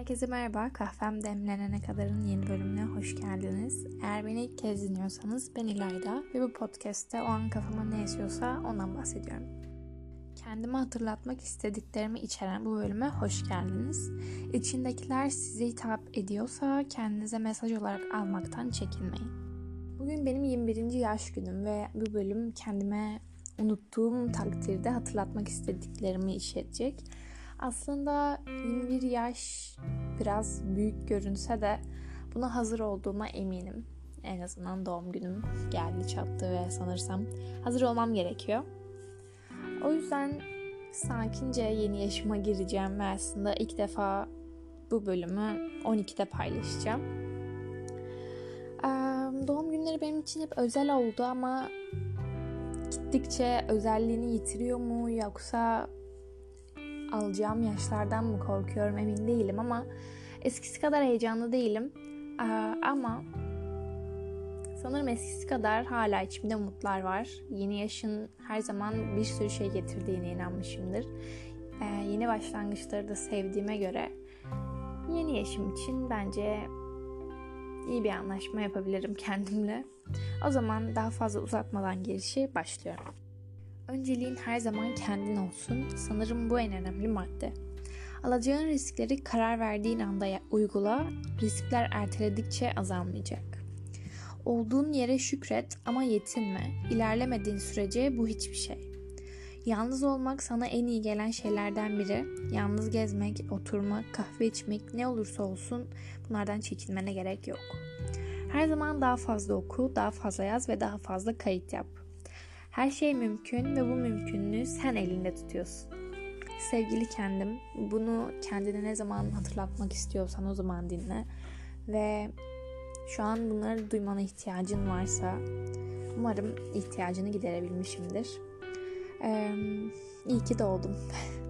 Herkese merhaba. Kahvem demlenene kadarın yeni bölümüne hoş geldiniz. Eğer beni ilk kez dinliyorsanız ben İlayda ve bu podcast'te o an kafama ne esiyorsa ondan bahsediyorum. Kendimi hatırlatmak istediklerimi içeren bu bölüme hoş geldiniz. İçindekiler size hitap ediyorsa kendinize mesaj olarak almaktan çekinmeyin. Bugün benim 21. yaş günüm ve bu bölüm kendime unuttuğum takdirde hatırlatmak istediklerimi işletecek. Aslında 21 yaş biraz büyük görünse de buna hazır olduğuma eminim. En azından doğum günüm geldi çattı ve sanırsam hazır olmam gerekiyor. O yüzden sakince yeni yaşıma gireceğim ve aslında ilk defa bu bölümü 12'de paylaşacağım. Doğum günleri benim için hep özel oldu ama gittikçe özelliğini yitiriyor mu yoksa alacağım yaşlardan mı korkuyorum emin değilim ama eskisi kadar heyecanlı değilim. ama sanırım eskisi kadar hala içimde umutlar var. Yeni yaşın her zaman bir sürü şey getirdiğine inanmışımdır. yeni başlangıçları da sevdiğime göre yeni yaşım için bence iyi bir anlaşma yapabilirim kendimle. O zaman daha fazla uzatmadan girişi başlıyorum. Önceliğin her zaman kendin olsun. Sanırım bu en önemli madde. Alacağın riskleri karar verdiğin anda uygula. Riskler erteledikçe azalmayacak. Olduğun yere şükret ama yetinme. İlerlemediğin sürece bu hiçbir şey. Yalnız olmak sana en iyi gelen şeylerden biri. Yalnız gezmek, oturmak, kahve içmek ne olursa olsun bunlardan çekinmene gerek yok. Her zaman daha fazla oku, daha fazla yaz ve daha fazla kayıt yap. Her şey mümkün ve bu mümkünlüğü sen elinde tutuyorsun. Sevgili kendim, bunu kendine ne zaman hatırlatmak istiyorsan o zaman dinle. Ve şu an bunları duymana ihtiyacın varsa umarım ihtiyacını giderebilmişimdir. Ee, iyi ki doğdum.